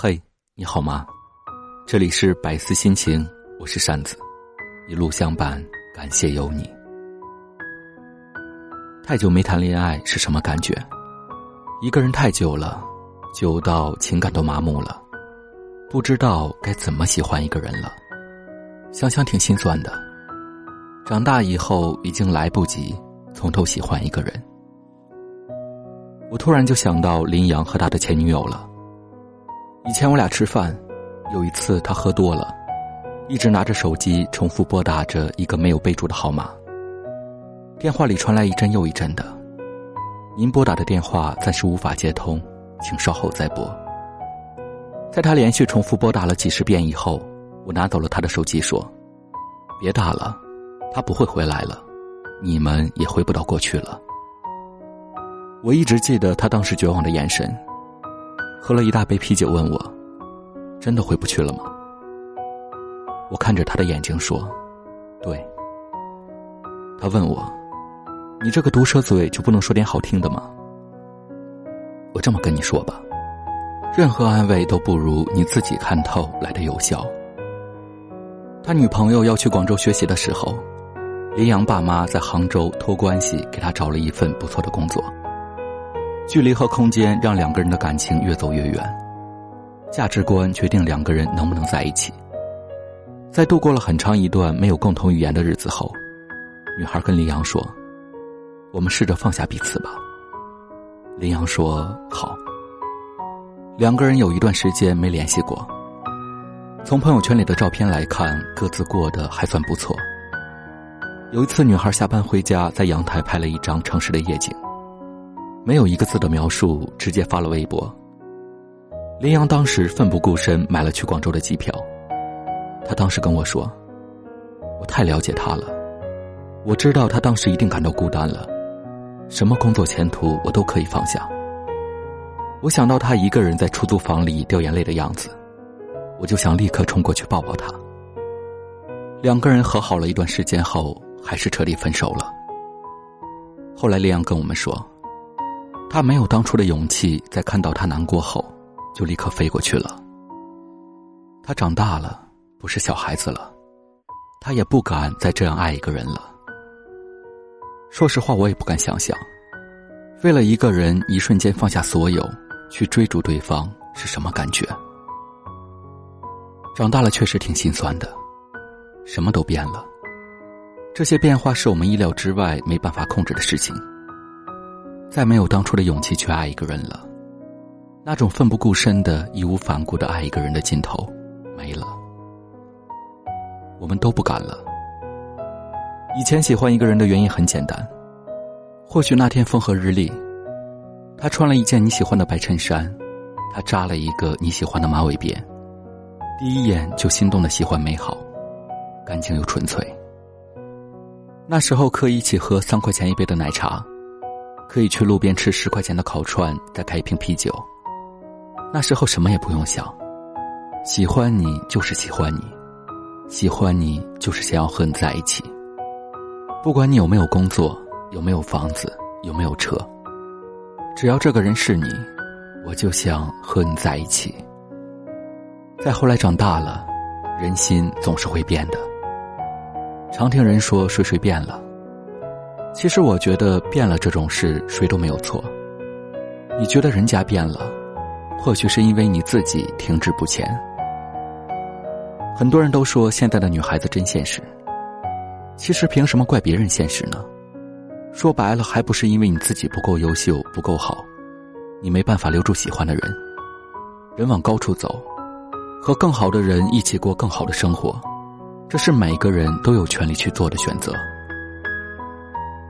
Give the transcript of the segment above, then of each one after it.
嘿，你好吗？这里是百思心情，我是扇子，一路相伴，感谢有你。太久没谈恋爱是什么感觉？一个人太久了，久到情感都麻木了，不知道该怎么喜欢一个人了。想想挺心酸的。长大以后已经来不及从头喜欢一个人。我突然就想到林阳和他的前女友了。以前我俩吃饭，有一次他喝多了，一直拿着手机重复拨打着一个没有备注的号码。电话里传来一阵又一阵的：“您拨打的电话暂时无法接通，请稍后再拨。”在他连续重复拨打了几十遍以后，我拿走了他的手机，说：“别打了，他不会回来了，你们也回不到过去了。”我一直记得他当时绝望的眼神。喝了一大杯啤酒，问我：“真的回不去了吗？”我看着他的眼睛说：“对。”他问我：“你这个毒舌嘴就不能说点好听的吗？”我这么跟你说吧，任何安慰都不如你自己看透来的有效。他女朋友要去广州学习的时候，林阳爸妈在杭州托关系给他找了一份不错的工作。距离和空间让两个人的感情越走越远，价值观决定两个人能不能在一起。在度过了很长一段没有共同语言的日子后，女孩跟林阳说：“我们试着放下彼此吧。”林阳说：“好。”两个人有一段时间没联系过。从朋友圈里的照片来看，各自过得还算不错。有一次，女孩下班回家，在阳台拍了一张城市的夜景。没有一个字的描述，直接发了微博。林阳当时奋不顾身买了去广州的机票。他当时跟我说：“我太了解他了，我知道他当时一定感到孤单了，什么工作前途我都可以放下。”我想到他一个人在出租房里掉眼泪的样子，我就想立刻冲过去抱抱他。两个人和好了一段时间后，还是彻底分手了。后来林阳跟我们说。他没有当初的勇气，在看到他难过后，就立刻飞过去了。他长大了，不是小孩子了，他也不敢再这样爱一个人了。说实话，我也不敢想象，为了一个人一瞬间放下所有，去追逐对方是什么感觉。长大了确实挺心酸的，什么都变了，这些变化是我们意料之外、没办法控制的事情。再没有当初的勇气去爱一个人了，那种奋不顾身的、义无反顾的爱一个人的劲头没了。我们都不敢了。以前喜欢一个人的原因很简单，或许那天风和日丽，他穿了一件你喜欢的白衬衫，他扎了一个你喜欢的马尾辫，第一眼就心动的喜欢美好，干净又纯粹。那时候可以一起喝三块钱一杯的奶茶。可以去路边吃十块钱的烤串，再开一瓶啤酒。那时候什么也不用想，喜欢你就是喜欢你，喜欢你就是想要和你在一起。不管你有没有工作，有没有房子，有没有车，只要这个人是你，我就想和你在一起。再后来长大了，人心总是会变的。常听人说水水变了。其实我觉得变了这种事谁都没有错。你觉得人家变了，或许是因为你自己停滞不前。很多人都说现在的女孩子真现实，其实凭什么怪别人现实呢？说白了，还不是因为你自己不够优秀、不够好，你没办法留住喜欢的人。人往高处走，和更好的人一起过更好的生活，这是每个人都有权利去做的选择。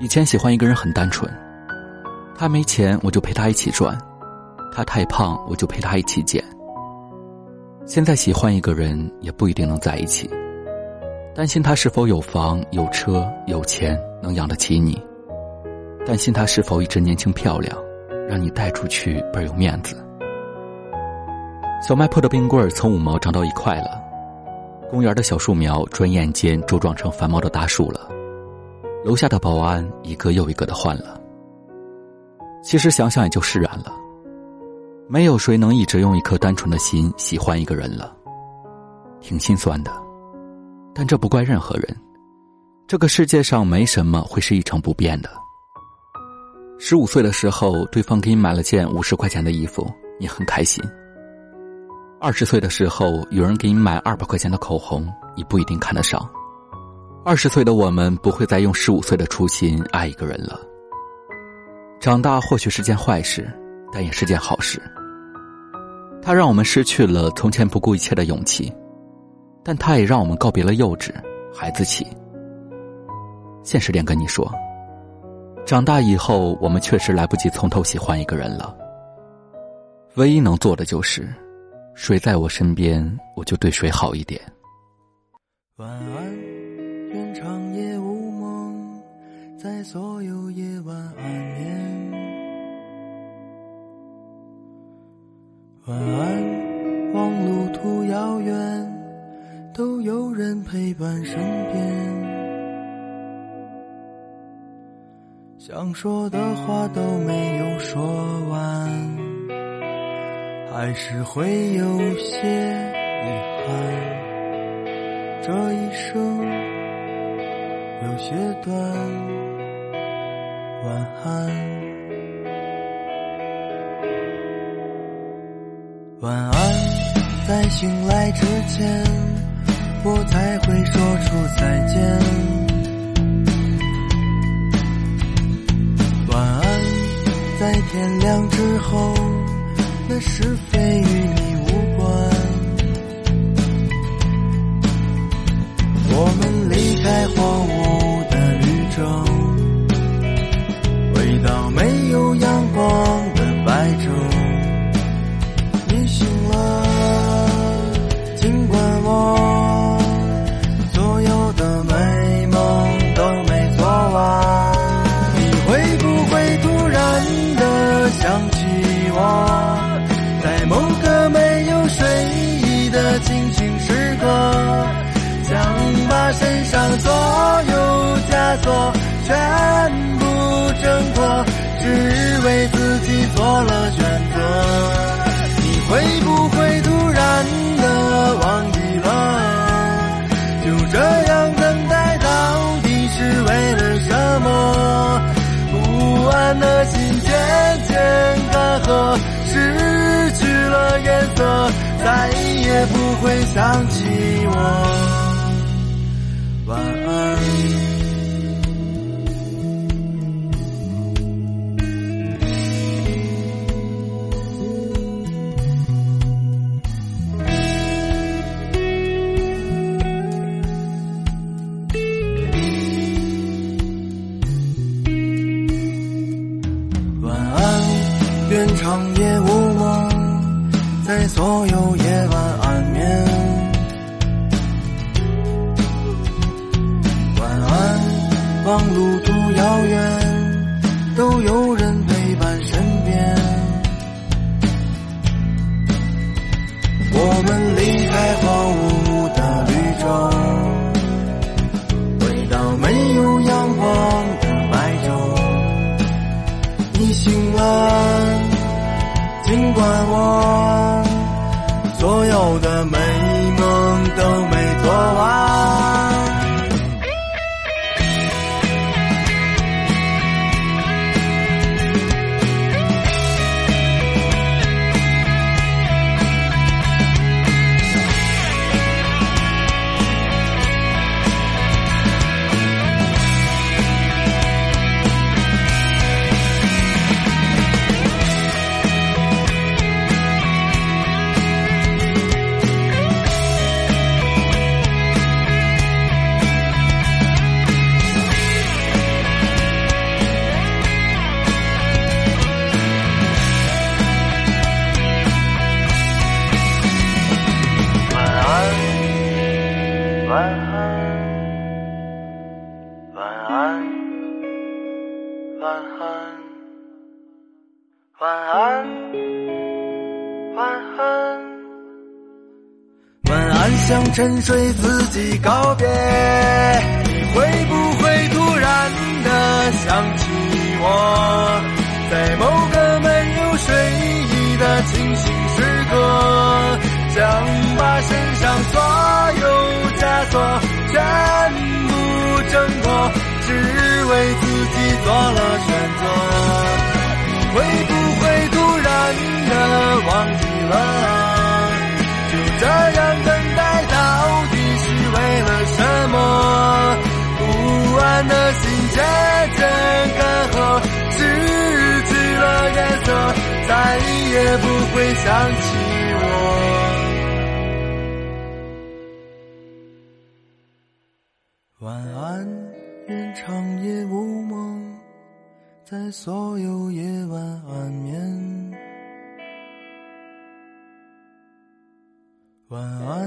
以前喜欢一个人很单纯，他没钱我就陪他一起赚，他太胖我就陪他一起减。现在喜欢一个人也不一定能在一起，担心他是否有房有车有钱能养得起你，担心他是否一直年轻漂亮，让你带出去倍儿有面子。小卖铺的冰棍儿从五毛涨到一块了，公园的小树苗转眼间茁壮成繁茂的大树了。楼下的保安一个又一个的换了。其实想想也就释然了。没有谁能一直用一颗单纯的心喜欢一个人了，挺心酸的。但这不怪任何人，这个世界上没什么会是一成不变的。十五岁的时候，对方给你买了件五十块钱的衣服，你很开心；二十岁的时候，有人给你买二百块钱的口红，你不一定看得上。二十岁的我们不会再用十五岁的初心爱一个人了。长大或许是件坏事，但也是件好事。它让我们失去了从前不顾一切的勇气，但它也让我们告别了幼稚、孩子气。现实点跟你说，长大以后我们确实来不及从头喜欢一个人了。唯一能做的就是，谁在我身边，我就对谁好一点。晚安。愿长夜无梦，在所有夜晚安眠。晚安，望路途遥远，都有人陪伴身边。想说的话都没有说完，还是会有些遗憾。这一生。有些短，晚安，晚安。在醒来之前，我才会说出再见。晚安，在天亮之后，那是非与你梦的白昼你醒了尽管我所有的美梦都没做完你会不会突然的想起我？在某个没有睡意的清醒时刻想把身上所有枷锁全部挣脱只为了选择。你会不会突然的忘记了？就这样等待到底是为了什么？不安的心渐渐干涸，失去了颜色，再也不会想起我。晚安，晚安，晚安。想沉睡自己告别，你会不会突然的想起我？在某个没有睡意的清醒时刻，想把身上所有枷锁全部挣脱，只为自己做了选择。你会不？忘记了？就这样等待，到底是为了什么？不安的心渐渐干涸，失去了颜色，再也不会想起我。晚安，愿长夜无梦，在所有夜晚安眠。晚安，